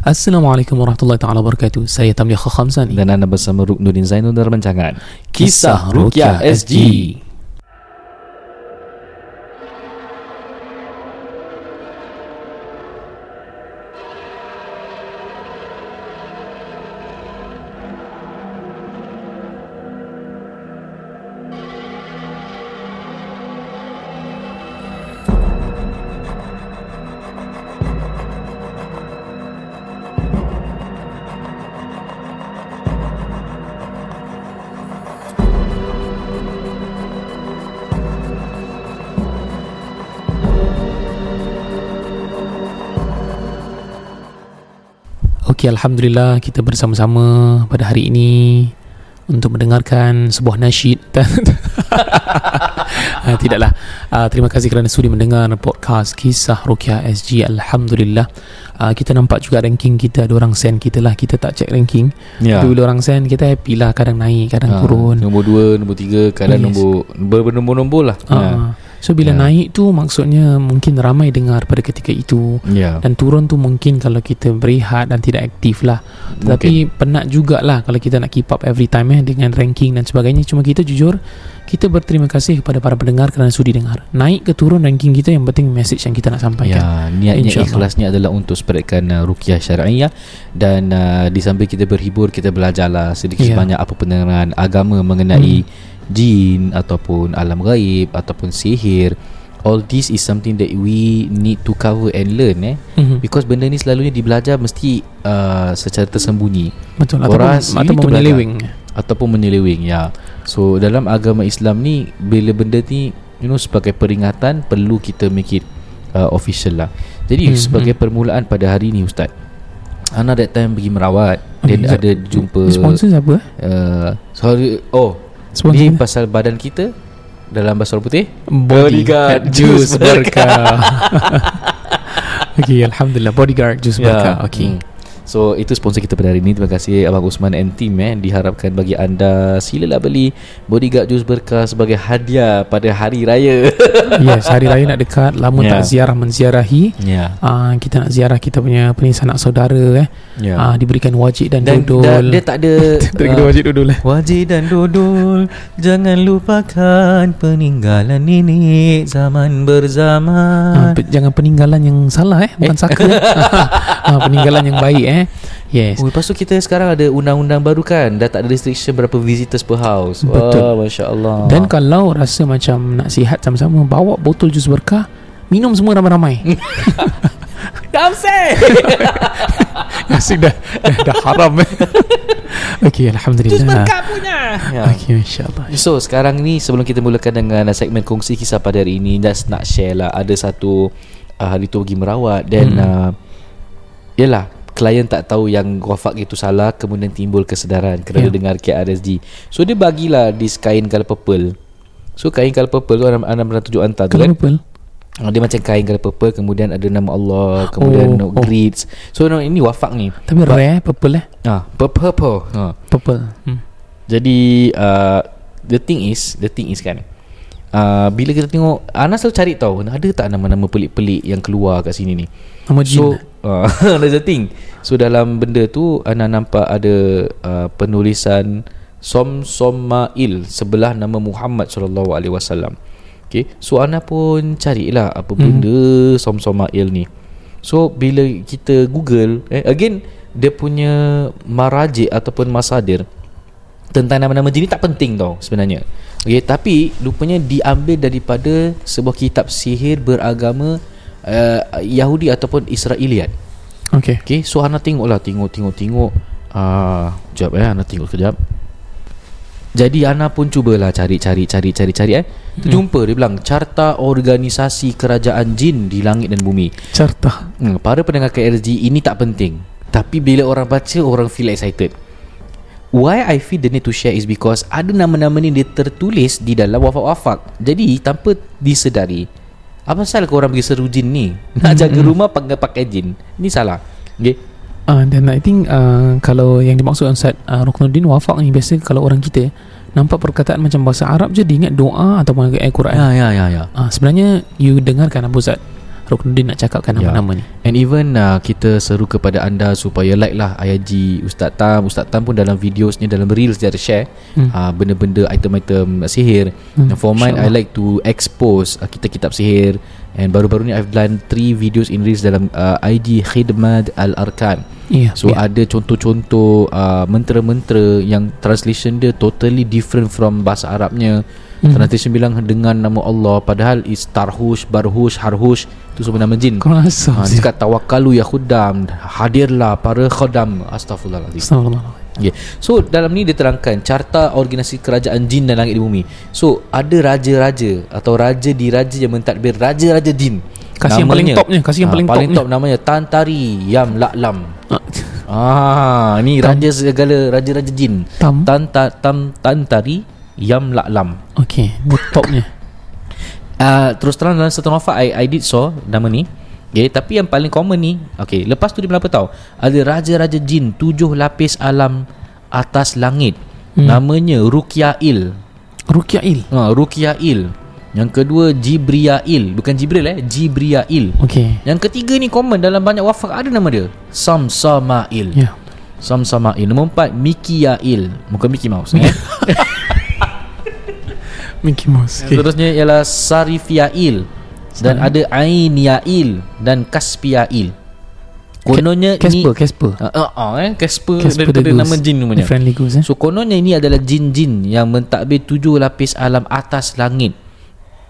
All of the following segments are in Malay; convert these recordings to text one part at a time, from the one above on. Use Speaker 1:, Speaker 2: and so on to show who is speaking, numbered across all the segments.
Speaker 1: Assalamualaikum warahmatullahi taala wabarakatuh. Saya Tamliah Khamsani.
Speaker 2: Dan anda bersama Ruknuddin Zainul dalam rancangan
Speaker 1: Kisah Rukyah SG. Okey, alhamdulillah kita bersama-sama pada hari ini untuk mendengarkan sebuah nasyid. uh, tidaklah. Uh, terima kasih kerana sudi mendengar podcast Kisah Rukyah SG. Alhamdulillah. Uh, kita nampak juga ranking kita ada orang send kita lah. Kita tak check ranking.
Speaker 2: Ya.
Speaker 1: Tapi bila orang send kita happy lah. Kadang naik, kadang
Speaker 2: Ah,
Speaker 1: turun.
Speaker 2: Nombor dua, nombor tiga Kadang
Speaker 1: Yes.
Speaker 2: nombor ber- Bernombor-nombor lah
Speaker 1: Uh, so bila
Speaker 2: Ya.
Speaker 1: naik tu maksudnya mungkin ramai dengar pada ketika itu.
Speaker 2: Ya.
Speaker 1: Dan turun tu mungkin kalau kita berehat dan tidak aktif lah. Tapi penat jugalah kalau kita nak keep up every time eh Dengan ranking dan sebagainya. Cuma kita jujur Kita berterima kasih kepada para pendengar kerana sudi dengar. Naik ke turun ranking kita yang penting message yang kita nak sampaikan.
Speaker 2: Ya, niatnya ikhlasnya adalah untuk spreadkan uh, rukyah syariah. Dan uh, di samping kita berhibur kita belajarlah sedikit
Speaker 1: Ya.
Speaker 2: sebanyak apa pendengaran agama mengenai jin ataupun alam gaib ataupun sihir. All this is something that we need to cover and learn eh
Speaker 1: Mhm.
Speaker 2: because benda ni selalunya dibelajar mesti uh, secara tersembunyi
Speaker 1: Betul
Speaker 2: Koras,
Speaker 1: Ataupun, menyeleweng
Speaker 2: ataupun menyeleweng ya. So dalam agama Islam ni bila benda ni you know sebagai peringatan perlu kita make it uh, official lah. Jadi
Speaker 1: Hmm,
Speaker 2: hmm, sebagai permulaan pada hari ni ustaz. Ana that time pergi merawat
Speaker 1: Okay,
Speaker 2: dan ada jumpa
Speaker 1: Sponsor siapa?
Speaker 2: uh, sorry oh
Speaker 1: Sponsor
Speaker 2: ni
Speaker 1: kita?
Speaker 2: pasal badan kita dalam bahasa orang putih.
Speaker 1: Bodyguard Juice
Speaker 2: Juice
Speaker 1: Berkah Okay Alhamdulillah. Bodyguard Juice Berkah Okay.
Speaker 2: Hmm. So itu sponsor kita pada hari ini. Terima kasih Abang Usman and team eh Diharapkan bagi anda Silalah beli Bodyguard Jus Berkah Sebagai hadiah Pada hari raya.
Speaker 1: Yes hari raya nak dekat. Lama
Speaker 2: Ya.
Speaker 1: tak ziarah menziarahi.
Speaker 2: Ya.
Speaker 1: Uh, Kita nak ziarah kita punya Punya sanak saudara eh.
Speaker 2: Ya.
Speaker 1: Uh, Diberikan wajib dan,
Speaker 2: Dan
Speaker 1: dodol.
Speaker 2: da, dia tak ada
Speaker 1: Tak kena
Speaker 2: uh,
Speaker 1: wajib dodol eh.
Speaker 2: Wajib dan dodol. Jangan lupakan Peninggalan nenek Zaman
Speaker 1: Ah,
Speaker 2: berzaman
Speaker 1: pe- jangan peninggalan yang salah eh. Bukan saka. Eh. ah, peninggalan yang baik eh yes.
Speaker 2: Oh, lepas tu kita sekarang ada undang-undang baru kan? Dah tak ada restriction berapa visitors per house.
Speaker 1: Betul.
Speaker 2: Wah, Masya Allah
Speaker 1: dan kalau rasa macam nak sihat sama-sama bawa botol jus berkah minum semua ramai-ramai.
Speaker 2: Kamseh
Speaker 1: asyik dah, dah dah haram. Eh okey alhamdulillah.
Speaker 2: Punya. Ya.
Speaker 1: okey insyaallah
Speaker 2: So sekarang ni sebelum kita mulakan dengan segmen kongsi kisah pada hari ini Just nak share lah Ada satu uh, hari tu pergi merawat Dan
Speaker 1: Hmm.
Speaker 2: uh, Yelah Klien tak tahu yang wafak itu salah Kemudian timbul kesedaran Kerana
Speaker 1: Ya.
Speaker 2: dengar KRSG So dia bagilah This kain colour purple. So kain colour purple tu Anda, anda pernah tunjuk hantar tu kan?
Speaker 1: lupa
Speaker 2: Ah, Dia macam kain colour purple Kemudian ada nama Allah Kemudian
Speaker 1: Oh,
Speaker 2: oh,
Speaker 1: oh.
Speaker 2: grids So no, ini wafak ni.
Speaker 1: Tapi rare eh, purple eh?
Speaker 2: Ah, Purple purple. Ah.
Speaker 1: purple. Hmm.
Speaker 2: Jadi uh, The thing is The thing is kan uh, Bila kita tengok Ana selalu cari tahu Ada tak nama-nama pelik-pelik Yang keluar kat sini ni
Speaker 1: nama jin.
Speaker 2: So uh, That's the thing. So dalam benda tu Ana nampak ada uh, Penulisan Som Somail Sebelah nama Muhammad SAW Okay So Ana pun carilah Apa benda Som Somail ni. So bila kita google eh, Again Dia punya Marajik ataupun masadir tentang nama-nama jin ni tak penting tau sebenarnya. Okey, tapi rupanya diambil daripada sebuah kitab sihir beragama uh, Yahudi ataupun Israeliat.
Speaker 1: okey
Speaker 2: Okey, so ana tengoklah tengok tengok tengok ah uh, jap eh ana tengok kejap. Jadi ana pun cubalah cari cari cari cari cari eh. Terjumpa dia bilang carta organisasi kerajaan jin di langit dan bumi.
Speaker 1: carta
Speaker 2: Hmm, para pendengar KRG ini tak penting. Tapi bila orang baca orang feel excited. Why I feel the need to share is because ada nama-nama ni dia tertulis di dalam wafak-wafak. Jadi tanpa disedari, apa salah kau orang pergi seru jin ni? Nak jaga rumah pakai pakai jin. Ni salah. Okay?
Speaker 1: uh, dan I think uh, kalau yang dimaksud Ustaz uh, Ruknuddin wafak ni biasa kalau orang kita nampak perkataan macam bahasa Arab je dia ingat doa ataupun ayat Quran
Speaker 2: Ya ya ya ya.
Speaker 1: Ah, sebenarnya you dengarkan Abu Zat Ruknuddin nak cakapkan
Speaker 2: Ya.
Speaker 1: nama-nama ni
Speaker 2: And even uh, kita seru kepada anda supaya like lah IIG Ustaz Tam Ustaz Tam pun dalam videos ni dalam reels dia ada share
Speaker 1: Hmm.
Speaker 2: uh, benda-benda item-item sihir
Speaker 1: Hmm,
Speaker 2: and for mine I like to expose uh, kitab-kitab sihir and baru-baru ni I've done 3 videos in reels dalam uh, IG Khidmat Al-Arkan
Speaker 1: Ya
Speaker 2: So
Speaker 1: ya.
Speaker 2: ada contoh-contoh uh, mentera-mentera yang translation dia totally different from bahasa Arabnya.
Speaker 1: Mhm.
Speaker 2: Translation bilang dengan nama Allah padahal is tarhush, barhush, harhush itu semua nama jin.
Speaker 1: Kau asal
Speaker 2: Ha, dia cakap tawakkalu ya khuddam Hadirlah para khodam Astaghfirullahaladzim
Speaker 1: Astagfirullah
Speaker 2: okay. So dalam ni dia terangkan Carta organisasi kerajaan jin dan langit di bumi So ada raja-raja Atau raja di raja yang mentadbir Raja-raja jin
Speaker 1: Kasih yang paling topnya, kasih yang paling
Speaker 2: paling
Speaker 1: topnya.
Speaker 2: top namanya Tantari Yam Laklam
Speaker 1: Ah,
Speaker 2: Ah, ni raja segala raja-raja jin.
Speaker 1: Tam
Speaker 2: Tanta tam tantari yam laklam.
Speaker 1: Okay Dia topnya
Speaker 2: Ah, terus terang dalam satu novel I, I did saw nama ni. Okay, tapi yang paling common ni, okay, lepas tu dia bilang apa tahu? Ada raja-raja jin tujuh lapis alam atas langit.
Speaker 1: Hmm.
Speaker 2: Namanya Rukiail.
Speaker 1: Rukiail
Speaker 2: Ha, Rukiail. Yang kedua Jibriail, bukan Jibril eh, Jibriail.
Speaker 1: Okay
Speaker 2: Yang ketiga ni common dalam banyak wafak ada nama dia. Samsamail.
Speaker 1: Ya
Speaker 2: Samsamail Nombor empat Mikiail Bukan Mickey Mouse eh?
Speaker 1: Mickey Mouse
Speaker 2: Yang Seterusnya ialah Sarifiail. Dan ada Ainiail Dan Kaspiail. Kononnya
Speaker 1: Casper
Speaker 2: ini
Speaker 1: Casper.
Speaker 2: Uh, uh, uh, eh? Casper,
Speaker 1: Casper
Speaker 2: Casper daripada
Speaker 1: Goose.
Speaker 2: nama jin namanya.
Speaker 1: Friendly Goose eh?
Speaker 2: So kononnya ini adalah jin-jin Yang mentadbir tujuh lapis alam atas langit.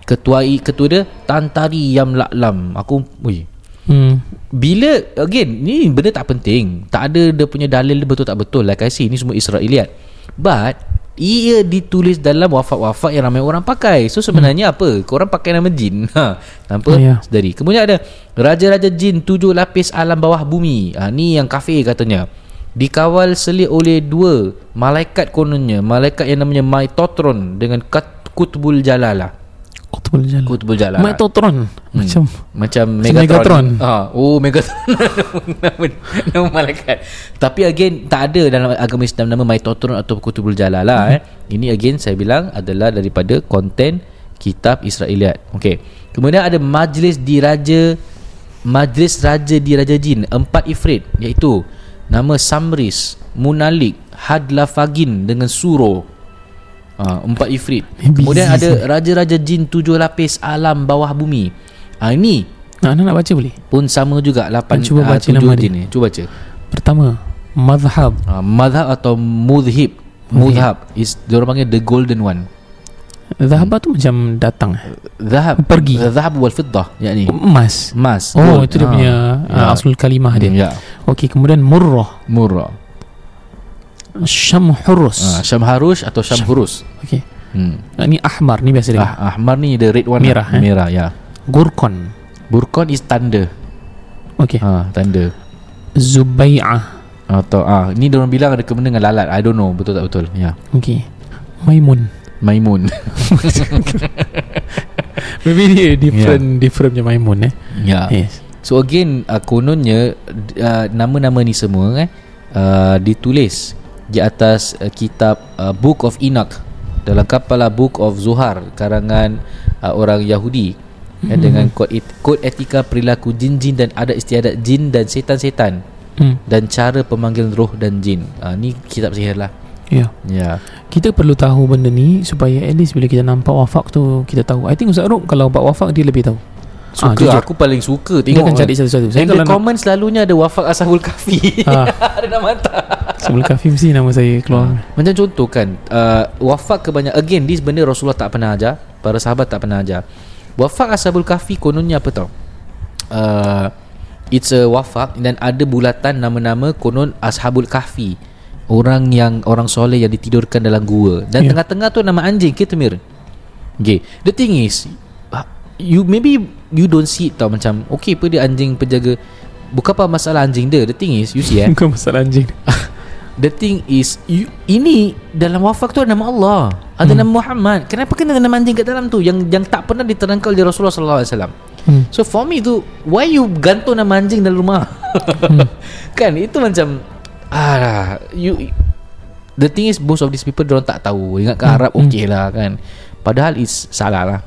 Speaker 2: Ketua ketua dia Tantari Yam Laklam Aku Ui.
Speaker 1: Hmm.
Speaker 2: bila again ni benda tak penting. Tak ada dia punya dalil dia betul tak betul like I say ni semua Israeliat. But ia ditulis dalam wafak-wafak yang ramai orang pakai. So sebenarnya hmm. apa? Korang pakai nama jin. Ha tanpa
Speaker 1: Oh, ya.
Speaker 2: sedari. Kemudian ada raja-raja jin tujuh lapis alam bawah bumi. Ha, ni yang kafir katanya. Dikawal selit oleh dua malaikat kononnya. Malaikat yang namanya Maitotron dengan Kat- Kutbul Jalalah
Speaker 1: Kutubul Jalal
Speaker 2: Kutbul Jalalah
Speaker 1: Macam Macam
Speaker 2: macam
Speaker 1: Megatron.
Speaker 2: Megatron. Ha, oh Megatron nama, nama malaikat. Tapi again tak ada dalam agama Islam nama Maitotron atau Kutubul Jalal lah eh. Ini again saya bilang adalah daripada konten kitab Israeliat. Okey. Kemudian ada majlis diraja majlis raja diraja jin empat ifrit iaitu nama Samris, Munalik, Hadlafagin dengan Suro. Ha, empat ifrit. Kemudian ada raja-raja jin tujuh lapis alam bawah bumi. Ha, ini
Speaker 1: Nak anak nak baca boleh
Speaker 2: pun sama juga lapan
Speaker 1: Cuba
Speaker 2: ah,
Speaker 1: baca
Speaker 2: tujuh
Speaker 1: nama
Speaker 2: jin
Speaker 1: dia.
Speaker 2: ni. Cuba baca.
Speaker 1: Pertama Madhab
Speaker 2: Ha, madhab atau mudhib. Mudhab is orang panggil the golden one.
Speaker 1: Zahaba tu macam datang eh?
Speaker 2: Zahab
Speaker 1: Pergi.
Speaker 2: Zahab wal fiddah yakni
Speaker 1: Emas
Speaker 2: emas.
Speaker 1: Oh
Speaker 2: gold.
Speaker 1: itu dia
Speaker 2: Ha.
Speaker 1: punya
Speaker 2: Ya.
Speaker 1: uh, Aslul kalimah dia
Speaker 2: Ya.
Speaker 1: Okey kemudian Murrah
Speaker 2: Murrah.
Speaker 1: Syamhurus
Speaker 2: Syamharush atau Syamhurus.
Speaker 1: Okey
Speaker 2: Hmm.
Speaker 1: Ah, Ni ahmar Ni biasa dia
Speaker 2: Ah, ahmar ni the red one.
Speaker 1: Merah,
Speaker 2: lah.
Speaker 1: eh?
Speaker 2: Merah ya.
Speaker 1: Gurkon
Speaker 2: Burkon is tanda.
Speaker 1: Okey
Speaker 2: Ha, tanda.
Speaker 1: Zubai'ah
Speaker 2: Atau ah ni dia orang bilang ada kena dengan lalat. I don't know betul tak betul. Ya.
Speaker 1: Okey Maimun
Speaker 2: Maimun.
Speaker 1: Maybe dia different Different punya Maimun eh
Speaker 2: ya.
Speaker 1: Yes
Speaker 2: So again uh, kononnya uh, nama-nama ni semua eh uh, ditulis di atas uh, kitab uh, Book of Enoch dalam kepala Book of Zuhar karangan uh, orang Yahudi mm-hmm. eh, dengan kod et- kod etika perilaku jin-jin dan adat istiadat jin dan setan-setan
Speaker 1: hmm.
Speaker 2: dan cara pemanggilan roh dan jin. Uh, ni kitab sihir lah.
Speaker 1: Ya
Speaker 2: Ya.
Speaker 1: Kita perlu tahu benda ni Supaya at least bila kita nampak wafak tu Kita tahu I think Ustaz Ruk Kalau buat wafak dia lebih tahu
Speaker 2: Suka
Speaker 1: jujur.
Speaker 2: aku paling suka
Speaker 1: Dia
Speaker 2: tengok.
Speaker 1: akan cari satu-satu Saya
Speaker 2: And the
Speaker 1: kalau nak
Speaker 2: comment selalunya ada wafak ashabul kahfi.
Speaker 1: Ah.
Speaker 2: ada nama tak?
Speaker 1: Sebelum kafir mesti nama saya keluar
Speaker 2: Macam contoh kan uh, Wafak kebanyakan Again this benda Rasulullah tak pernah ajar Para sahabat tak pernah ajar Wafak Ashabul Kahfi kononnya apa tau uh, It's a wafak Dan ada bulatan nama-nama Konon Ashabul Kahfi Orang yang Orang soleh yang ditidurkan dalam gua Dan
Speaker 1: Ya.
Speaker 2: tengah-tengah tu nama anjing Kitamir Okay The thing is You maybe You don't see it tau Macam Okay apa dia anjing penjaga? Bukan apa masalah anjing dia The thing is You see eh?
Speaker 1: Bukan masalah anjing
Speaker 2: The thing is you, Ini Dalam wafak tu ada nama Allah Ada
Speaker 1: Hmm.
Speaker 2: nama Muhammad. Kenapa kena ada nama anjing kat dalam tu? Yang yang tak pernah diterangkan oleh Rasulullah SAW
Speaker 1: hmm.
Speaker 2: So for me tu Why you gantung nama anjing dalam rumah?
Speaker 1: Hmm.
Speaker 2: Kan itu macam ah, you, The thing is Most of these people Diorang tak tahu. Ingat ke
Speaker 1: Hmm,
Speaker 2: Arab
Speaker 1: hmm.
Speaker 2: okey lah kan? Padahal is salah lah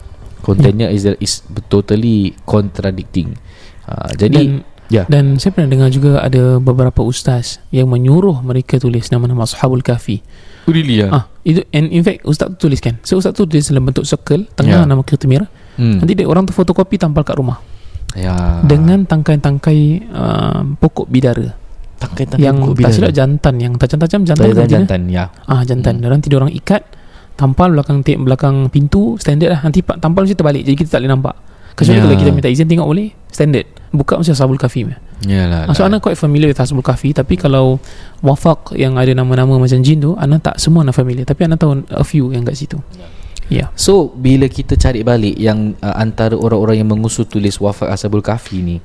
Speaker 2: Kontennya is, is totally contradicting. Uh, jadi
Speaker 1: Dan
Speaker 2: ya.
Speaker 1: Dan saya pernah dengar juga ada beberapa ustaz yang menyuruh mereka tulis nama-nama Ashabul Kahfi.
Speaker 2: Really ya.
Speaker 1: Ah, itu and in fact ustaz tu tuliskan. So ustaz tu tulis dalam bentuk circle, tengah
Speaker 2: Ya.
Speaker 1: nama kereta merah.
Speaker 2: Hmm.
Speaker 1: Nanti dia orang tu fotokopi tampal kat rumah
Speaker 2: Ya.
Speaker 1: dengan tangkai-tangkai uh, pokok bidara
Speaker 2: tangkai-tangkai
Speaker 1: yang tak
Speaker 2: bidara.
Speaker 1: silap jantan yang tajam-tajam jantan
Speaker 2: Jantan,
Speaker 1: kan jantan,
Speaker 2: jantan ya.
Speaker 1: ah jantan
Speaker 2: Hmm.
Speaker 1: hmm. nanti dia orang ikat tampal belakang tip belakang pintu standard lah nanti pa- tampal mesti terbalik jadi kita tak boleh nampak kecuali
Speaker 2: Ya.
Speaker 1: kalau kita minta izin tengok boleh standard buka mesti Ashabul Kahfi punya.
Speaker 2: Yalah.
Speaker 1: Ah, so Ana quite familiar with Ashabul Kahfi tapi kalau wafak yang ada nama-nama macam jin tu Ana tak semua Ana familiar tapi Ana tahu a few yang kat situ ya yeah.
Speaker 2: So bila kita cari balik yang uh, antara orang-orang yang mengusut tulis wafat Ashabul Kahfi ni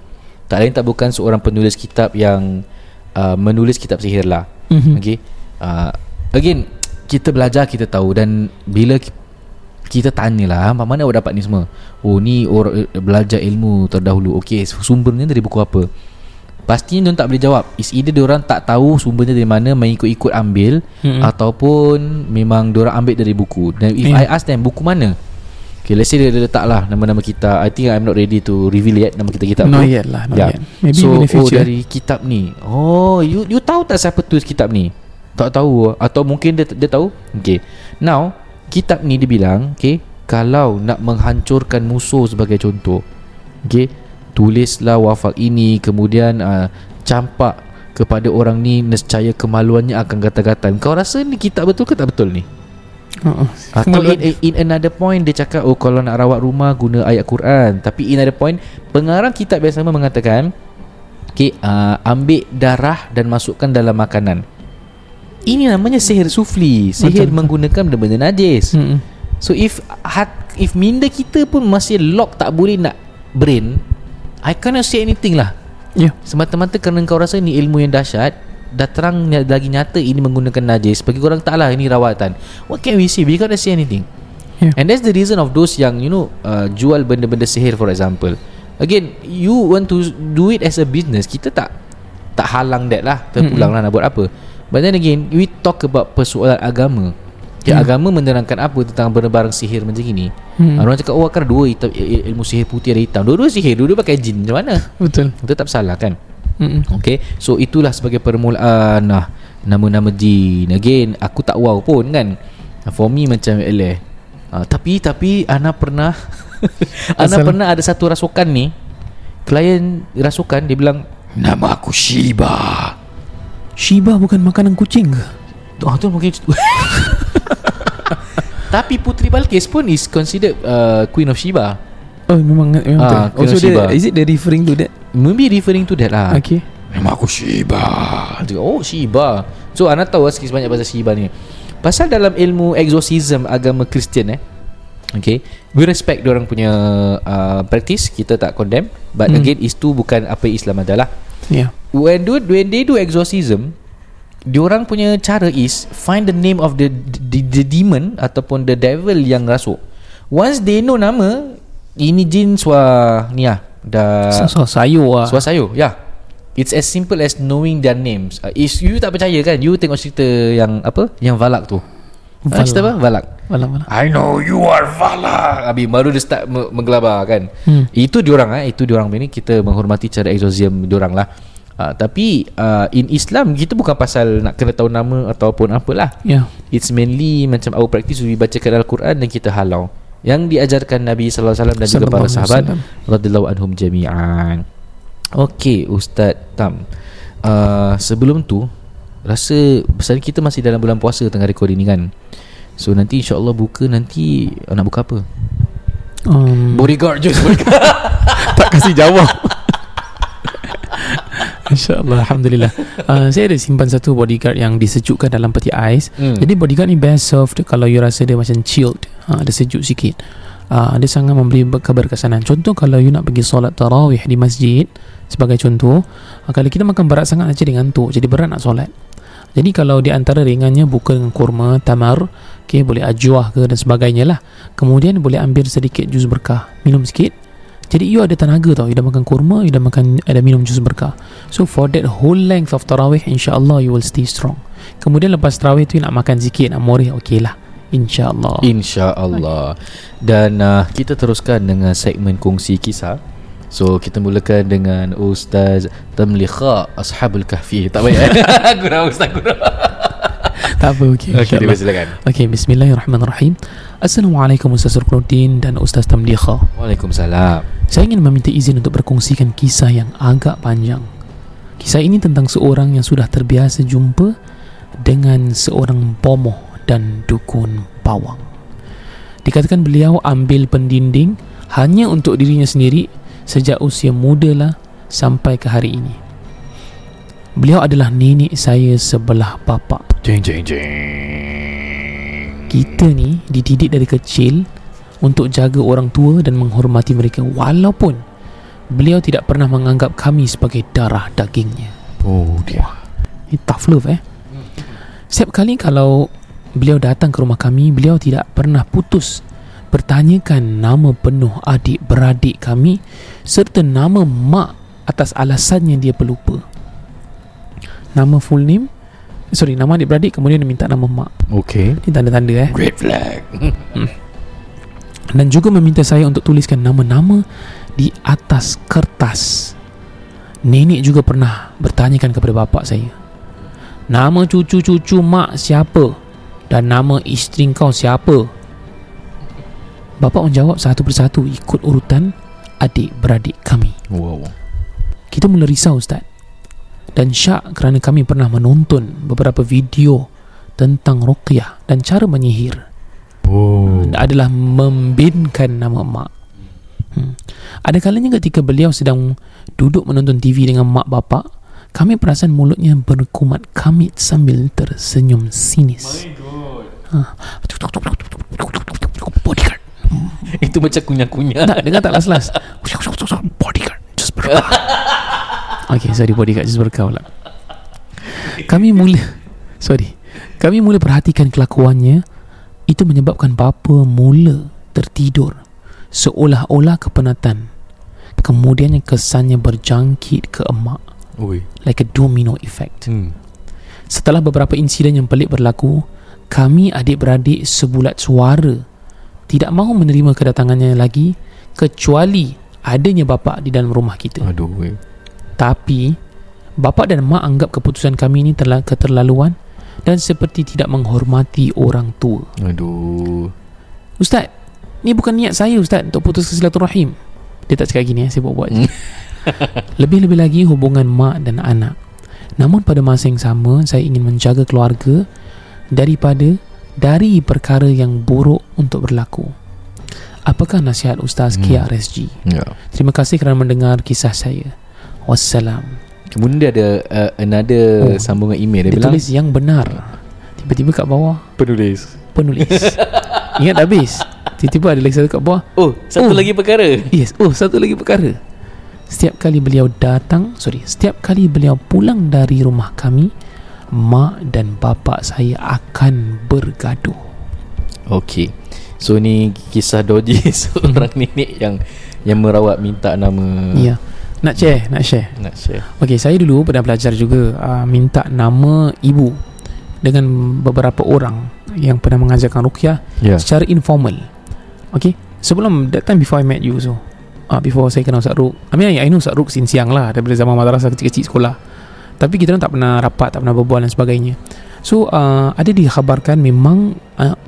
Speaker 2: tak lain tak bukan seorang penulis kitab yang uh, menulis kitab sihir lah.
Speaker 1: mm-hmm.
Speaker 2: Okay uh, Again Kita belajar kita tahu. Dan bila ki- kita tanyalah Mak mana awak dapat ni semua? Oh ni orang eh, belajar ilmu terdahulu. Okay sumbernya dari buku apa? Pastinya dia tak boleh jawab. Is either orang tak tahu sumbernya dari mana Mengikut-ikut ambil
Speaker 1: Mm-mm.
Speaker 2: Ataupun Memang orang ambil dari buku. Dan if
Speaker 1: Yeah.
Speaker 2: I ask them Buku mana? Okay let's say dia, dia letak lah Nama-nama kita. I think I'm not ready to reveal yet Nama kita-kita
Speaker 1: not
Speaker 2: apa
Speaker 1: yet lah not
Speaker 2: Yeah.
Speaker 1: yet. Maybe
Speaker 2: so,
Speaker 1: in the future.
Speaker 2: Oh dari kitab ni. Oh you you tahu tak siapa tulis kitab ni Tak tahu. Atau mungkin dia, dia tahu? Okay Now Kitab ni dia bilang Okay Kalau nak menghancurkan musuh sebagai contoh Okay Tulislah wafak ini Kemudian uh, Campak kepada orang ni Nescaya kemaluannya akan gatal-gatal Kau rasa ni kitab betul ke tak betul ni?
Speaker 1: uh-uh.
Speaker 2: Atau
Speaker 1: Kemaluan-
Speaker 2: in, in another point Dia cakap Oh kalau nak rawat rumah Guna ayat Quran. Tapi in another point Pengarang kitab yang sama mengatakan Okay uh, Ambil darah Dan masukkan dalam makanan Ini namanya sihir sufli. Sihir
Speaker 1: Betul.
Speaker 2: menggunakan benda-benda najis.
Speaker 1: Mm-mm.
Speaker 2: So if hat, If minda kita pun Masih lock tak boleh nak Brain I cannot say anything lah.
Speaker 1: Yeah
Speaker 2: Semata-mata kerana kau rasa ni ilmu yang dahsyat Dah terang lagi nyata ini menggunakan najis. Bagi korang tak lah ini rawatan. What can we say? We can't say anything.
Speaker 1: Yeah.
Speaker 2: And that's the reason of those yang You know uh, Jual benda-benda sihir for example. Again You want to do it as a business Kita tak Tak halang that lah Terpulang lah nak buat apa But then again We talk about persoalan agama Ya,
Speaker 1: Yeah.
Speaker 2: agama menerangkan apa tentang barang-barang sihir macam ini.
Speaker 1: Hmm.
Speaker 2: Orang cakap oh akan dua hitam, il- ilmu sihir putih ada hitam. Dua-dua sihir, dua-dua pakai jin macam mana?
Speaker 1: betul
Speaker 2: Tetap salah kan?
Speaker 1: Mm-mm.
Speaker 2: Okay So itulah sebagai permulaan nah, Nama-nama jin Again Aku tak wow pun kan For me macam eleh uh, Tapi Tapi Ana pernah Ana
Speaker 1: Asal-
Speaker 2: pernah ada satu rasukan ni Klien rasukan Dia bilang Nama aku Shiba
Speaker 1: Shiba bukan makanan kucing ke?
Speaker 2: Oh tu mungkin Tapi Putri Balkis pun Is considered uh, Queen of Shiba
Speaker 1: Oh memang, memang
Speaker 2: Ah,
Speaker 1: betul. Oh,
Speaker 2: Queen of Sheba.
Speaker 1: dia, is it they referring to that?
Speaker 2: Maybe referring to that lah
Speaker 1: Okay.
Speaker 2: Nama aku Shiba Oh Shiba So anda tahu lah sikit sebanyak pasal Shiba ni Pasal dalam ilmu exorcism agama Kristian eh Okay We respect orang punya uh, practice Kita tak condemn But
Speaker 1: Hmm.
Speaker 2: again Itu bukan apa Islam adalah
Speaker 1: Yeah.
Speaker 2: When do when they do exorcism Diorang punya cara is Find the name of the, the, the demon Ataupun the devil yang rasuk Once they know nama Ini jin swa Ni lah Dah
Speaker 1: so sayur lah.
Speaker 2: Suara sayur Ya It's as simple as knowing their names uh, If you tak percaya kan You tengok cerita yang Apa Yang Valak tu
Speaker 1: Valak.
Speaker 2: Valak. Cerita apa Valak
Speaker 1: Malam malam.
Speaker 2: I know you are Valak Habis baru dia start me- menggelabar kan
Speaker 1: Hmm.
Speaker 2: Itu diorang eh Itu diorang ini Kita menghormati cara exorcism diorang lah uh, Tapi uh, In Islam Kita bukan pasal Nak kena tahu nama Ataupun apalah
Speaker 1: Yeah.
Speaker 2: It's mainly Macam our practice We bacakan Al-Quran Dan kita halau Yang diajarkan Nabi SAW Dan juga para sahabat radhiyallahu anhum jami'an. Okey, Ustaz Tam. Uh, sebelum tu rasa pasal kita masih dalam bulan puasa tengah recording ni kan. So nanti insya-Allah buka nanti uh, nak buka apa?
Speaker 1: Um,
Speaker 2: Bodyguard je.
Speaker 1: Tak kasih jawab. InsyaAllah Alhamdulillah. Uh, Saya ada simpan satu bodyguard Yang disejukkan dalam peti ais.
Speaker 2: Hmm.
Speaker 1: Jadi bodyguard ni best served Kalau you rasa dia macam chilled. Uh, Ada sejuk sikit. Uh, Dia sangat memberi ber- keberkesanan Contoh kalau you nak pergi solat tarawih di masjid Sebagai contoh uh, Kalau kita makan berat sangat Nanti dia ngantuk. Jadi berat nak solat jadi kalau di antara ringannya buka dengan kurma, tamar, okay, boleh ajwah ke dan sebagainya lah. Kemudian boleh ambil sedikit jus berkah, minum sikit. Jadi you ada tenaga tau, you dah makan kurma, you dah makan ada minum jus berkah. So for that whole length of tarawih, insyaAllah you will stay strong. Kemudian lepas tarawih tu you nak makan sikit, nak morih, okey lah. InsyaAllah
Speaker 2: InsyaAllah Dan uh, kita teruskan dengan segmen kongsi kisah So kita mulakan dengan Ustaz Tamlikha Ashabul Kahfi. Tak payah eh? Gurau Ustaz gurau.
Speaker 1: Tak apa okay,
Speaker 2: Okay,
Speaker 1: insyaAllah.
Speaker 2: silakan.
Speaker 1: Okay, Bismillahirrahmanirrahim. Assalamualaikum Ustaz Ruknuddin dan Ustaz Tamlikha.
Speaker 2: Waalaikumsalam.
Speaker 1: Saya ingin meminta izin untuk berkongsikan kisah yang agak panjang. Kisah ini tentang seorang yang sudah terbiasa jumpa Dengan seorang pomoh dan dukun pawang Dikatakan beliau ambil pendinding Hanya untuk dirinya sendiri Sejak usia muda lah Sampai ke hari ini Beliau adalah nenek saya sebelah bapa
Speaker 2: Jeng jeng jeng
Speaker 1: Kita ni dididik dari kecil untuk jaga orang tua dan menghormati mereka walaupun beliau tidak pernah menganggap kami sebagai darah dagingnya.
Speaker 2: Oh dia
Speaker 1: Ini tough love eh. Setiap kali kalau beliau datang ke rumah kami, beliau tidak pernah putus bertanyakan nama penuh adik-beradik kami serta nama mak atas alasannya dia pelupa. Nama full name, sorry, nama adik-beradik kemudian dia minta nama mak.
Speaker 2: Okay
Speaker 1: Ini tanda-tanda eh.
Speaker 2: Red flag
Speaker 1: dan juga meminta saya untuk tuliskan nama-nama di atas kertas. Nenek juga pernah bertanyakan kepada bapa saya. Nama cucu-cucu mak siapa? Dan nama isteri kau siapa? Bapa menjawab satu persatu ikut urutan adik-beradik kami.
Speaker 2: Wow
Speaker 1: Kita mula risau Ustaz. Dan syak kerana kami pernah menonton beberapa video tentang ruqyah dan cara menyihir
Speaker 2: Oh
Speaker 1: adalah membinkan nama mak. Hmm. Ada kalanya ketika beliau sedang duduk menonton TV dengan mak bapak, kami perasan mulutnya berkumat kamit sambil tersenyum sinis. Ha. Bodyguard.
Speaker 2: Itu macam kunyah-kunyah
Speaker 1: Tak, dengar tak las-las. Bodyguard. Just berkau. Okay, sorry bodyguard. Just berkau lah. Kami mula... Sorry. Kami mula perhatikan kelakuannya. Itu menyebabkan bapa mula tertidur. Seolah-olah kepenatan. Kemudiannya kesannya berjangkit ke emak.
Speaker 2: Oi
Speaker 1: Like a domino effect.
Speaker 2: hmm.
Speaker 1: Setelah beberapa insiden yang pelik berlaku, kami adik-beradik sebulat suara tidak mahu menerima kedatangannya lagi kecuali adanya bapa di dalam rumah kita.
Speaker 2: Aduh weh.
Speaker 1: Tapi bapa dan mak anggap keputusan kami ini telah keterlaluan dan seperti tidak menghormati orang tua.
Speaker 2: Aduh
Speaker 1: Ustaz, ni bukan niat saya Ustaz untuk putus silaturahim. Dia tak cakap gini ya, saya buat-buat je. Lebih-lebih lagi hubungan mak dan anak. Namun pada masa yang sama, saya ingin menjaga keluarga daripada dari perkara yang buruk untuk berlaku. Apakah nasihat Ustaz
Speaker 2: Hmm.
Speaker 1: KRSG?
Speaker 2: Ya
Speaker 1: Terima kasih kerana mendengar kisah saya. Wassalam.
Speaker 2: Kemudian dia ada uh, Another
Speaker 1: Oh.
Speaker 2: sambungan email Dia,
Speaker 1: Dia
Speaker 2: bilang
Speaker 1: tulis yang benar. Tiba-tiba kat bawah
Speaker 2: Penulis
Speaker 1: penulis. Ingat habis? Tiba-tiba ada lagi satu kat bawah.
Speaker 2: Oh Satu
Speaker 1: Oh.
Speaker 2: lagi perkara
Speaker 1: Yes. Oh, satu lagi perkara. Setiap kali beliau datang, sorry, setiap kali beliau pulang dari rumah kami, mak dan bapa saya akan bergaduh.
Speaker 2: Okay So ni kisah doji Seorang nenek yang Yang merawat minta nama
Speaker 1: Ya. Nak share, nak share.
Speaker 2: Nak share
Speaker 1: Okey, saya dulu pernah belajar juga uh, minta nama ibu dengan beberapa orang yang pernah mengajarkan ruqyah
Speaker 2: Ya
Speaker 1: secara informal. Okey, sebelum that time before I met you so uh, before saya kenal Ustaz Ruk. I mean I know Ustaz Ruk since young lah daripada zaman madrasah kecil-kecil sekolah. Tapi kita orang tak pernah rapat, tak pernah berbual dan sebagainya. So uh, ada dikhabarkan memang uh,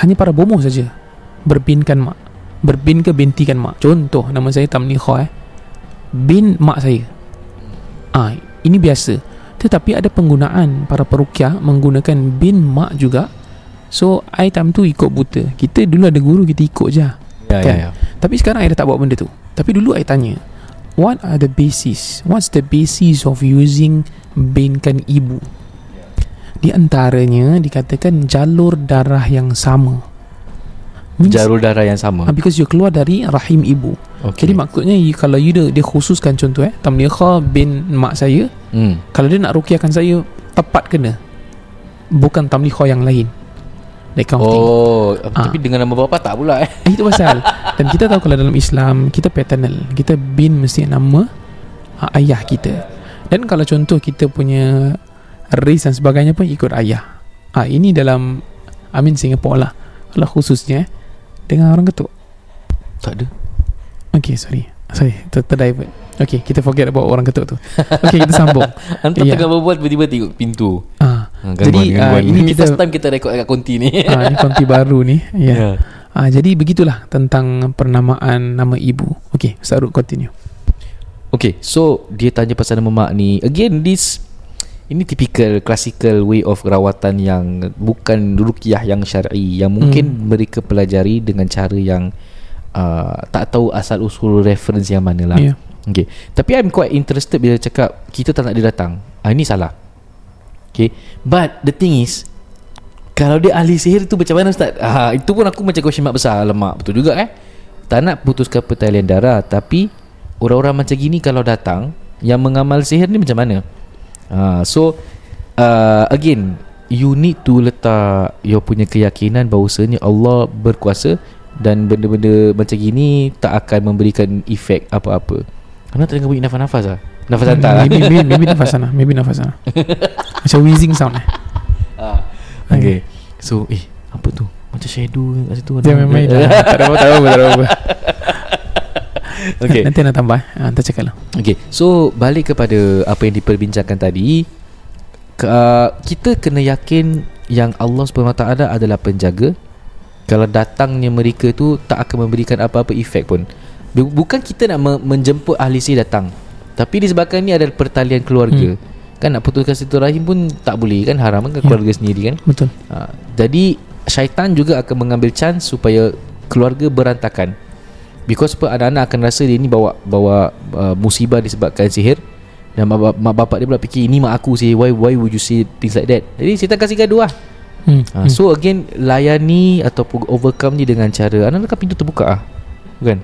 Speaker 1: hanya para bomoh saja berbinkan mak. Berbin ke bintikan mak. Contoh nama saya Tamlikha eh. Bin mak saya. Ah, ini biasa. Tetapi ada penggunaan para perukiah menggunakan bin mak juga. So, I time tu ikut buta. Kita dulu ada guru, kita ikut je.
Speaker 2: Ya
Speaker 1: Kan?
Speaker 2: ya ya
Speaker 1: Tapi sekarang I dah tak buat benda tu. Tapi dulu I tanya, what are the basis? What's the basis of using binkan ibu? Di antaranya dikatakan jalur darah yang sama. Means,
Speaker 2: Jalur darah yang sama
Speaker 1: ah, because you keluar dari rahim ibu.
Speaker 2: okay.
Speaker 1: Jadi maksudnya you, kalau you dia, dia khususkan contoh eh Tamlikha bin mak saya
Speaker 2: hmm.
Speaker 1: kalau dia nak rukiahkan saya tepat kena bukan Tamlikha yang lain that kind of thing.
Speaker 2: Oh
Speaker 1: Ah.
Speaker 2: Tapi dengan nama bapa tak pula eh?
Speaker 1: Eh, itu pasal. Dan kita tahu kalau dalam Islam kita paternal. Kita bin mesti nama uh, ayah kita. Dan kalau contoh kita punya race dan sebagainya pun ikut ayah. Ah ini dalam I mean Singapore lah. Lah khususnya Dengan orang ketuk.
Speaker 2: Tak ada.
Speaker 1: Okay sorry. Sorry ter terdivert Okay kita forget about orang ketuk tu. Okay kita sambung.
Speaker 2: Hantar
Speaker 1: Ya.
Speaker 2: tengah berbual Tiba-tiba tengok pintu.
Speaker 1: Ah,
Speaker 2: ha,
Speaker 1: Jadi, ah, ini
Speaker 2: Ini
Speaker 1: kita-
Speaker 2: first time kita rekod Kat konti ni.
Speaker 1: Ah, Ini konti baru ni. Ya. Yeah.
Speaker 2: Ya.
Speaker 1: ah, Jadi begitulah Tentang pernamaan nama ibu. Okay Ustaz continue.
Speaker 2: Okay So dia tanya pasal nama mak ni. Again this Ini typical Classical way of rawatan Yang Bukan rukiah yang syar'i. Yang mungkin
Speaker 1: Hmm.
Speaker 2: mereka pelajari Dengan cara yang uh, Tak tahu asal usul reference yang mana lah
Speaker 1: Ya.
Speaker 2: Okay Tapi I'm quite interested Bila cakap Kita tak nak dia datang. Ah, Ini salah Okay But the thing is Kalau dia ahli sihir tu Macam mana Ustaz? Ah, Itu pun aku macam question mark besar Alamak betul juga eh? Tak nak putuskan pertalian darah Tapi Orang-orang macam gini Kalau datang Yang mengamal sihir ni macam mana? Ah, So uh, Again You need to letak Your punya keyakinan Bahawasanya Allah berkuasa Dan benda-benda macam gini Tak akan memberikan efek apa-apa. Mana tengah bunyi nafas-nafas lah Nafas hantar lah
Speaker 1: maybe, maybe, maybe nafas sana Maybe nafas sana. Macam wheezing sound eh.
Speaker 2: Ah, Okay. So eh Apa tu? Macam shadow kat situ?
Speaker 1: Dia main-main lah Tak ada apa Tak ada apa Tak ada apa.
Speaker 2: Okay.
Speaker 1: Nanti nak tambah eh. ah, Nanti cakap lah.
Speaker 2: Okay. So balik kepada Apa yang diperbincangkan tadi ke, uh, Kita kena yakin Yang Allah SWT adalah penjaga. Kalau datangnya mereka tu Tak akan memberikan apa-apa efek pun. Bu- Bukan kita nak me- menjemput ahli sihir datang Tapi disebabkan ni adalah pertalian keluarga hmm. Kan nak putuskan silaturahim pun Tak boleh kan Haram kan
Speaker 1: Ya.
Speaker 2: keluarga sendiri kan
Speaker 1: Betul
Speaker 2: Ha, jadi syaitan juga akan mengambil chance supaya keluarga berantakan. Because apa anak-anak akan rasa dia ni bawa bawa uh, musibah disebabkan sihir dan mak, bap- mak bapak dia pula fikir ini mak aku sih why why would you say things like that. Jadi syaitan kasih gaduh lah.
Speaker 1: hmm.
Speaker 2: Ha, so again layani ataupun overcome ni dengan cara anak dekat pintu terbuka ah. Bukan?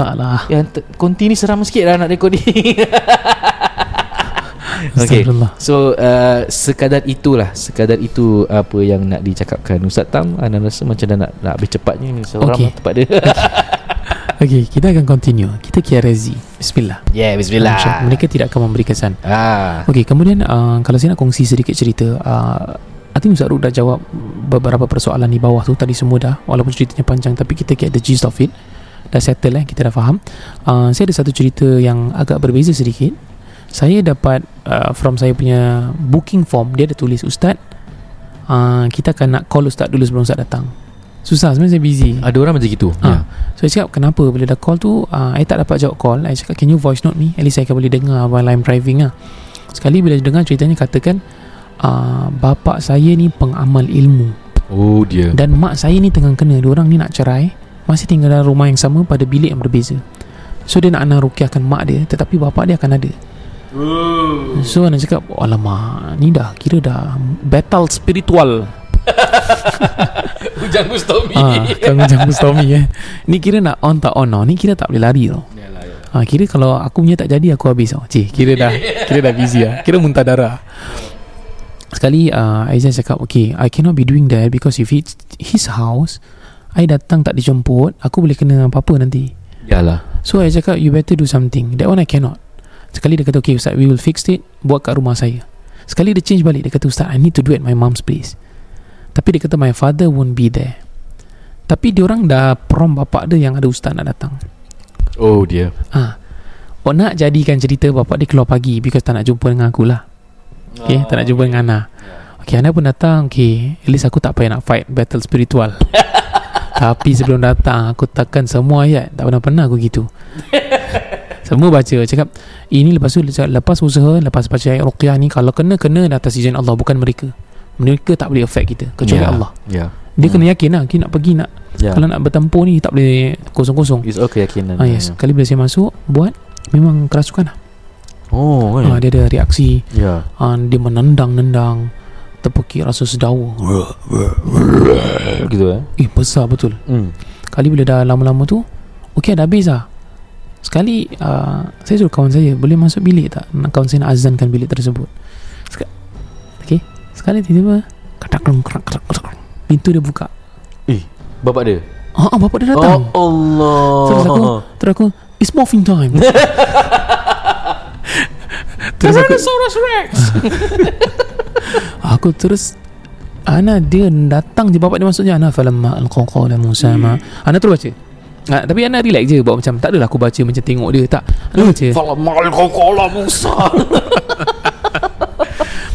Speaker 1: Tak lah
Speaker 2: Yang konti ni seram sikit lah nak rekod ni. Okay. So uh, Sekadar itulah Sekadar itu Apa yang nak dicakapkan Ustaz Tam Anda rasa macam dah nak, nak habis cepatnya ni Seorang
Speaker 1: Okay.
Speaker 2: okay. tempat dia
Speaker 1: Okay kita akan continue Kita kiarazi Bismillah
Speaker 2: Yeah
Speaker 1: InsyaAllah. Mereka tidak akan memberi kesan
Speaker 2: ah.
Speaker 1: Okay kemudian uh, Kalau saya nak kongsi sedikit cerita uh, I think Ustaz Rud dah jawab Beberapa persoalan di bawah tu Tadi semua dah Walaupun ceritanya panjang Tapi kita get the gist of it Dah settle eh. Kita dah faham. Uh, Saya ada satu cerita Yang agak berbeza sedikit. Saya dapat uh, From saya punya Booking form Dia ada tulis Ustaz uh, Kita akan nak call Ustaz dulu Sebelum Ustaz datang. Susah sebenarnya saya busy.
Speaker 2: Ada orang macam gitu?
Speaker 1: Ah. So saya cakap kenapa Bila dah call tu? Uh, I tak dapat jawab call. I cakap can you voice note me? At least saya akan boleh dengar While I'm driving lah Sekali bila dengar ceritanya Katakan uh, Bapak saya ni pengamal ilmu.
Speaker 2: Oh dia.
Speaker 1: Dan mak saya ni tengah kena Diorang ni nak cerai Masih tinggal dalam rumah yang sama Pada bilik yang berbeza. So dia nak nak rukiahkan mak dia Tetapi bapak dia akan ada So anak cakap Alamak Ni dah kira dah Battle spiritual.
Speaker 2: Hujan Bustomi
Speaker 1: Ah, Kami jangan Tommy eh. Ni kira nak on tak on tau Ni kira tak boleh lari tau Ah, kira kalau aku punya tak jadi aku habis tau. Cik, kira dah kira dah busy lah. Kira muntah darah. Sekali uh, Aizan cakap Okay I cannot be doing that Because if it's his house I datang tak dijemput Aku boleh kena apa-apa nanti.
Speaker 2: Yalah.
Speaker 1: So I cakap You better do something. That one I cannot. Sekali dia kata Okay Ustaz we will fix it. Buat kat rumah saya. Sekali dia change balik Dia kata Ustaz I need to do it at my mom's place. Tapi dia kata My father won't be there. Tapi diorang dah Prom bapak dia Yang ada ustaz nak datang.
Speaker 2: Oh dia.
Speaker 1: Ah, Oh nak jadikan cerita Bapak dia keluar pagi Because tak nak jumpa dengan aku lah. Okay Tak nak jumpa dengan Ana. Okay Ana pun datang. Okay At least aku tak payah nak fight Battle spiritual Tapi sebelum datang Aku takkan semua ayat. Tak pernah-pernah aku gitu. Semua baca Cakap Ini lepas tu cakap, Lepas usaha Lepas baca ayat Ruqyah ni Kalau kena Kena atas izin Allah Bukan mereka. Mereka tak boleh affect kita Kecuali
Speaker 2: Ya.
Speaker 1: Allah.
Speaker 2: Ya.
Speaker 1: Dia
Speaker 2: Hmm.
Speaker 1: kena yakin lah Kita nak pergi nak
Speaker 2: Ya.
Speaker 1: Kalau nak bertempur ni Tak boleh Kosong-kosong.
Speaker 2: It's okay keyakinan
Speaker 1: Ah yes. Kali bila saya masuk buat memang kerasukan lah.
Speaker 2: Oh
Speaker 1: Ah
Speaker 2: kan
Speaker 1: dia ada reaksi,
Speaker 2: Ya.
Speaker 1: Ah, dia menendang-nendang, terpekik rasa sedawa.
Speaker 2: Gitu eh
Speaker 1: Eh besar betul.
Speaker 2: hmm.
Speaker 1: Kali bila dah lama-lama tu, okey dah habis lah. Sekali uh, saya suruh kawan saya boleh masuk bilik tak? Kawan saya nak azankan bilik tersebut. Sek- okey. Sekali tiba-tiba ketak ketak ketak ketak ketak. Pintu dia buka.
Speaker 2: Eh Bapak dia
Speaker 1: Ah, ah bapak dia datang.
Speaker 2: Oh Allah
Speaker 1: Terus aku Terus aku It's morphing time Terus aku
Speaker 2: Tyrannosaurus Rex
Speaker 1: Aku terus Ana dia datang je bapak dia je Ana falamma alqaqala Musa ma. Ana terus baca. Ha, Tapi Ana relax je Buat macam Tak adalah aku baca Macam tengok dia Tak. Ana baca.
Speaker 2: Falamma alqaqala Musa.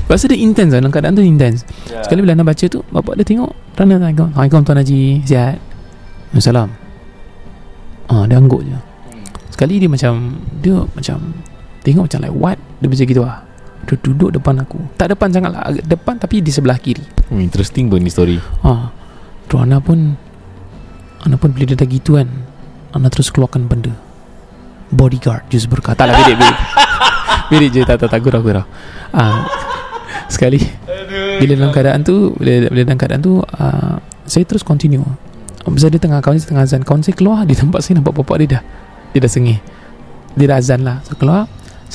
Speaker 1: Tu dia intense Dalam keadaan tu intense.
Speaker 2: Ya.
Speaker 1: Sekali bila Ana baca tu Bapak dia tengok Rana Assalamualaikum Assalamualaikum Tuan Haji Sihat Salam. Ah, Dia angguk je. Sekali dia macam Dia macam Tengok macam like what? Dia macam gitu lah Dia duduk depan aku. Tak depan sangat lah Depan tapi di sebelah kiri.
Speaker 2: Oh, Interesting pun ni story.
Speaker 1: Ha. Terus Ana pun Ana pun bila dia dah gitu kan Ana terus keluarkan benda. Bodyguard Jus berkata. Tak lah bedek bedek Bedek je tak tak tak gurau gurau. Ha. Sekali Bila dalam keadaan tu Bila, bila dalam keadaan tu uh, Saya terus continue. Masa dia tengah Kawan saya tengah azan. Kawan saya keluar Di tempat saya nampak bapak dia dah. Dia dah sengih. Dia dah azan lah. So keluar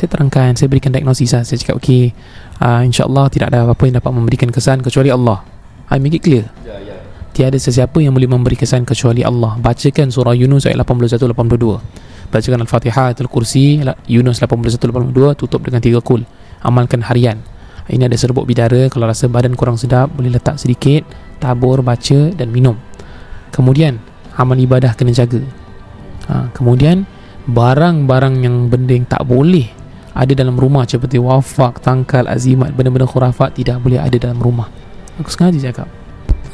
Speaker 1: Saya terangkan Saya berikan diagnosis lah Saya cakap okay uh, InsyaAllah tidak ada apa-apa yang dapat memberikan kesan Kecuali Allah I make it clear Tiada sesiapa yang boleh memberi kesan kecuali Allah. Bacakan surah Yunus ayat 81 82. Bacakan Al-Fatihah, Al-Kursi, la- Yunus 81 82 tutup dengan tiga kul. Amalkan harian. Ini ada serbuk bidara kalau rasa badan kurang sedap boleh letak sedikit, tabur, baca dan minum. Kemudian amal ibadah kena jaga. Ha, kemudian barang-barang yang benda yang tak boleh ada dalam rumah seperti wafak, tangkal, azimat, benda-benda khurafat tidak boleh ada dalam rumah. Aku sengaja cakap.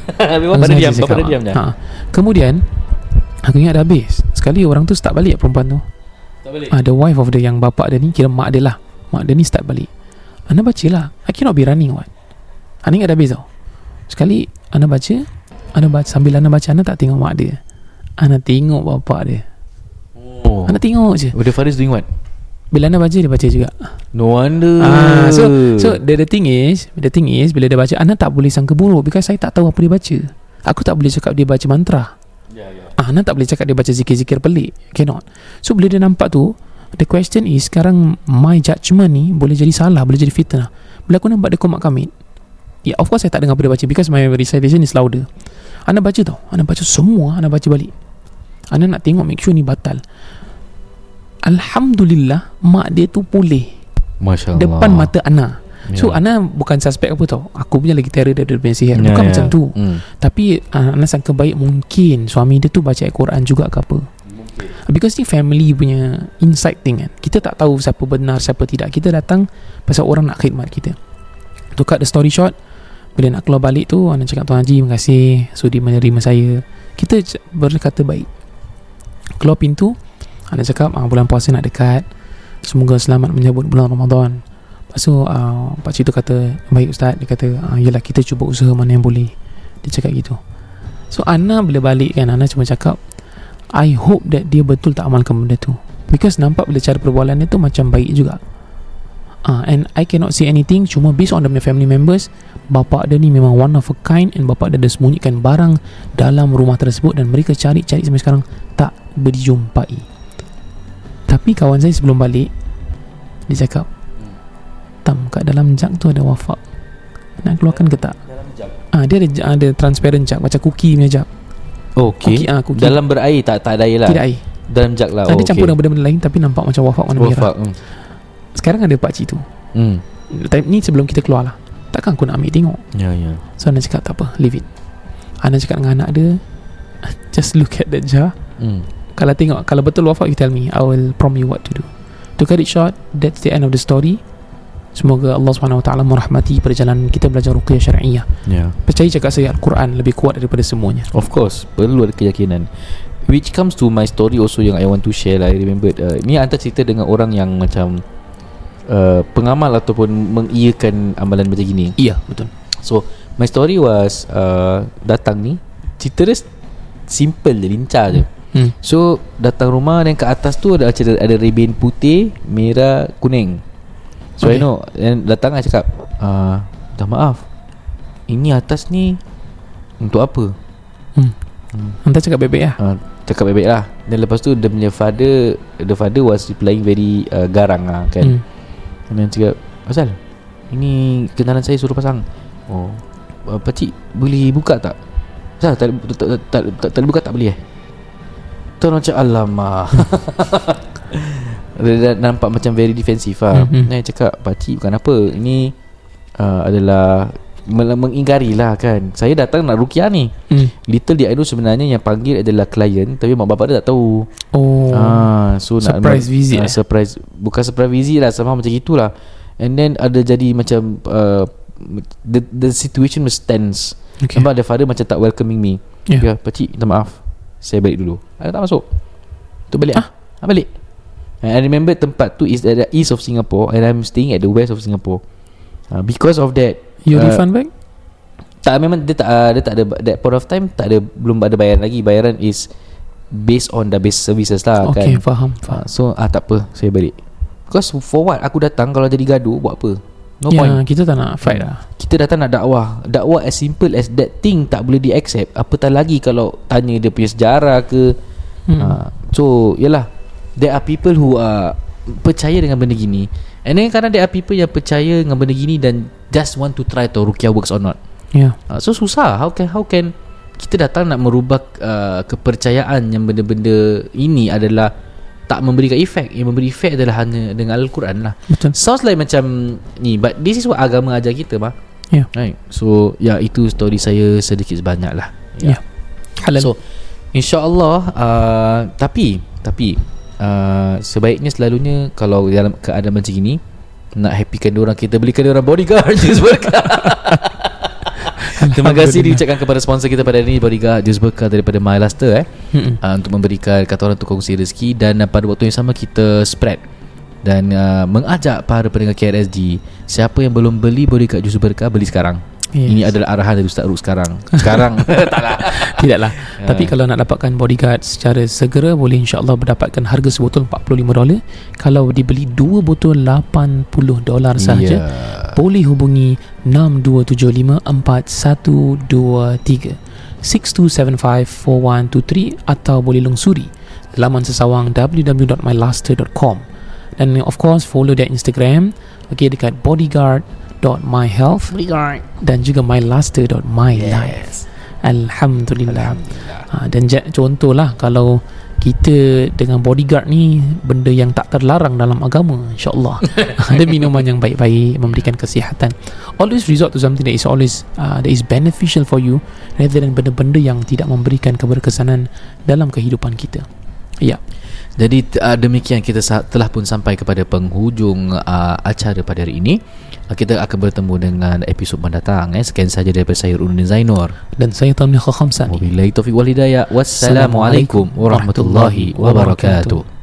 Speaker 2: Bapak dia diam Bapak dia diam je
Speaker 1: ha. Kemudian Aku ingat dah habis. Sekali orang tu start balik perempuan tu.
Speaker 2: Tak boleh
Speaker 1: ha, The wife of the yang bapak dia ni Kira mak dia lah. Mak dia ni start balik. Anda baca lah. I cannot be running what? Anda ingat dah habis tau. Sekali Anda baca Anda baca Sambil anda baca Anda tak tengok mak dia. Anda tengok bapak dia.
Speaker 2: Oh.
Speaker 1: Anda tengok je.
Speaker 2: Oh the father is doing what
Speaker 1: Bila anda baca Dia baca juga
Speaker 2: No wonder
Speaker 1: Ah, so so the, the thing is, the thing is bila dia baca anda tak boleh sangka buruk because saya tak tahu apa dia baca. Aku tak boleh cakap dia baca mantra.
Speaker 2: Ya ya
Speaker 1: Ah, anda tak boleh cakap dia baca zikir-zikir pelik. Cannot. So bila dia nampak tu, the question is sekarang my judgement ni boleh jadi salah, boleh jadi fitnah. Bila aku nampak dia komak kamit. Ya, yeah, of course saya tak dengar apa dia baca because my recitation is louder. Anda baca tau. Anda baca semua, anda baca balik. Anda nak tengok make sure ni batal. Alhamdulillah mak dia tu pulih
Speaker 2: Masya Allah
Speaker 1: depan mata Ana. So
Speaker 2: Ya.
Speaker 1: Ana bukan suspek apa tau. Aku punya lagi terror daripada dia sihir.
Speaker 2: Ya,
Speaker 1: Bukan
Speaker 2: ya.
Speaker 1: macam tu.
Speaker 2: Hmm.
Speaker 1: Tapi uh, Ana sangka baik mungkin suami dia tu baca Al-Quran juga ke apa. Because ni family punya inside thing kan. Kita tak tahu siapa benar, siapa tidak. Kita datang pasal orang nak khidmat kita. To cut the story short, bila nak keluar balik tu, Ana cakap Tuan Haji, terima kasih sudi menerima saya. Kita berkata baik. Keluar pintu, Ana cakap ah, bulan puasa nak dekat. Semoga selamat menyambut bulan Ramadan. Lepas tu uh, Pakcik tu kata Baik Ustaz. Dia kata ah, Yelah kita cuba usaha mana yang boleh. Dia cakap gitu. So Ana bila balik kan Ana cuma cakap I hope that dia betul tak amalkan benda tu. Because nampak bila cara perbualan dia tu Macam baik juga. Uh, And I cannot say anything Cuma based on the family members Bapak dia ni memang one of a kind And bapak dia dah sembunyikan barang Dalam rumah tersebut Dan mereka cari-cari sampai sekarang Tak berjumpai Tapi kawan saya sebelum balik Dia cakap Tam kat dalam jug tu ada wafak Nak keluarkan ke tak? Ah, dia ada ada transparent jug macam cookie punya jug.
Speaker 2: Okay
Speaker 1: Cookie, ah, cookie.
Speaker 2: Dalam berair tak tak ada air lah
Speaker 1: Tidak air.
Speaker 2: Dalam jug lah
Speaker 1: Oh,
Speaker 2: oh,
Speaker 1: dia campur dengan benda-benda lain tapi nampak macam wafak warna merah.
Speaker 2: Wafak hmm.
Speaker 1: Sekarang ada pak cik tu.
Speaker 2: hmm.
Speaker 1: Time ni sebelum kita keluar lah. Takkan aku nak ambil tengok.
Speaker 2: Ya ya
Speaker 1: So Ana cakap tak apa, leave it. Ana cakap dengan anak dia, just look at that jar.
Speaker 2: hmm.
Speaker 1: Kalau tengok, kalau betul wafak, you tell me. I will prompt you what to do. To cut it short, that's the end of the story. Semoga Allah SWT merahmati perjalanan kita belajar ruqyah syariah.
Speaker 2: Ya
Speaker 1: Percaya cakap saya Al-Quran lebih kuat daripada semuanya.
Speaker 2: Of course Perlu ada keyakinan Which comes to my story also Yang I want to share lah I remember uh, Ni antara cerita dengan orang yang macam uh, Pengamal ataupun Mengiyakan amalan macam gini
Speaker 1: Iya, betul.
Speaker 2: So My story was uh, Datang ni Cerita dia Simple je Lincah je
Speaker 1: Hmm.
Speaker 2: So Datang rumah Dan kat atas tu Ada ada, ada ribbon putih Merah Kuning So
Speaker 1: Okay.
Speaker 2: I know Dan datang I cakap uh, Dah maaf Ini atas ni Untuk apa
Speaker 1: Hmm. Hantar cakap baik-baik lah.
Speaker 2: uh, Cakap baik-baik lah Dan lepas tu Dia punya father The father was replying very uh, Garang lah kan
Speaker 1: Hmm.
Speaker 2: hmm. Dan cakap Asal Ini kenalan saya suruh pasang Oh uh, Pakcik Boleh buka tak Asal tak, tak, tak, tak, tak, tak, tak boleh buka tak boleh eh Tu orang cakap Alamak Dia nampak macam very defensif lah
Speaker 1: Mhm.
Speaker 2: mm-hmm. I cakap Pakcik bukan apa Ini uh, adalah mengingkari lah kan Saya datang nak rukiah ni
Speaker 1: hmm.
Speaker 2: Little dia know sebenarnya yang panggil adalah klien Tapi mak bapak dia tak tahu
Speaker 1: Oh
Speaker 2: ah, so
Speaker 1: Surprise
Speaker 2: nak,
Speaker 1: visit eh?
Speaker 2: Surprise Bukan surprise visit lah Sama macam itulah And then ada jadi macam uh, the, the situation was tense
Speaker 1: Okay.
Speaker 2: Nampak the father macam tak welcoming me
Speaker 1: Yeah.
Speaker 2: Ya pakcik minta maaf Saya balik dulu Saya tak masuk Tu balik ah. ah balik And I remember tempat tu is at the east of Singapore and I'm staying at the west of Singapore. Uh, because of that
Speaker 1: You
Speaker 2: uh,
Speaker 1: refund back
Speaker 2: tak memang dia tak uh, dia tak ada that point of time tak ada belum ada bayaran lagi. Bayaran is based on the base services lah
Speaker 1: Okay
Speaker 2: kan.
Speaker 1: faham,
Speaker 2: Uh,
Speaker 1: faham.
Speaker 2: so ah tak apa saya balik. Because for what aku datang kalau jadi gaduh buat apa? No
Speaker 1: ya,
Speaker 2: point.
Speaker 1: Kita tak nak fight lah
Speaker 2: Kita datang nak dakwah. Dakwah as simple as that thing tak boleh di accept. Apatah lagi kalau tanya dia punya sejarah ke.
Speaker 1: hmm.
Speaker 2: Hmm. so yalah there are people who are percaya dengan benda gini. And then kadang there are people yang percaya dengan benda gini dan just want to try to rukyah works or not.
Speaker 1: Ya
Speaker 2: Uh, so susah how can how can kita datang nak merubah uh, kepercayaan yang benda-benda ini adalah tak memberikan efek yang memberi efek adalah hanya dengan al-Quran lah.
Speaker 1: Betul.
Speaker 2: Sounds like macam ni but this is what agama ajar kita bah
Speaker 1: Ya.
Speaker 2: Right? So ya yeah, itu story saya sedikit sebanyak lah.
Speaker 1: Ya. Halal.
Speaker 2: So insyaallah uh, tapi tapi uh, sebaiknya selalunya kalau dalam keadaan macam ini nak happykan orang kita belikan orang bodyguard jus berkah Terima kasih diucapkan kepada sponsor kita pada hari ini Bodyguard Jus Berkah daripada My Luster eh. Uh, Untuk memberikan kata orang tu kongsi rezeki Dan uh, pada waktu yang sama kita spread Dan uh, mengajak para pendengar KRSG Siapa yang belum beli Bodyguard Jus Berkah Beli sekarang
Speaker 1: Yes.
Speaker 2: Ini adalah arahan dari Ustaz Ruk sekarang. Sekarang. Taklah.
Speaker 1: Tidaklah. Tapi kalau nak dapatkan bodyguard secara segera Boleh insyaAllah mendapatkan harga sebotol 45 dolar. Kalau dibeli dua botol 80 dolar sahaja
Speaker 2: Ya.
Speaker 1: Boleh hubungi 62754123 62754123 Atau boleh lungsuri Laman sesawang www.mylaster.com Dan of course follow their Instagram Okay dekat bodyguard.myhealth
Speaker 2: Bodyguard
Speaker 1: dan juga mylaster.mylife. Alhamdulillah. Ha, dan contohlah kalau kita dengan bodyguard ni benda yang tak terlarang dalam agama insyaallah. Ada minuman yang baik-baik memberikan kesihatan. Always resort to something that is always uh, that is beneficial for you rather than benda-benda yang tidak memberikan keberkesanan dalam kehidupan kita ya
Speaker 2: Jadi uh, demikian kita sa- telah pun sampai kepada penghujung uh, acara pada hari ini. Uh, kita akan bertemu dengan episod mendatang eh. Sekian saja daripada saya Runuddin Zainur.
Speaker 1: dan saya Tamliha Khamsani
Speaker 2: Wabillahi taufiq wal hidayah. Wassalamualaikum warahmatullahi wabarakatuh.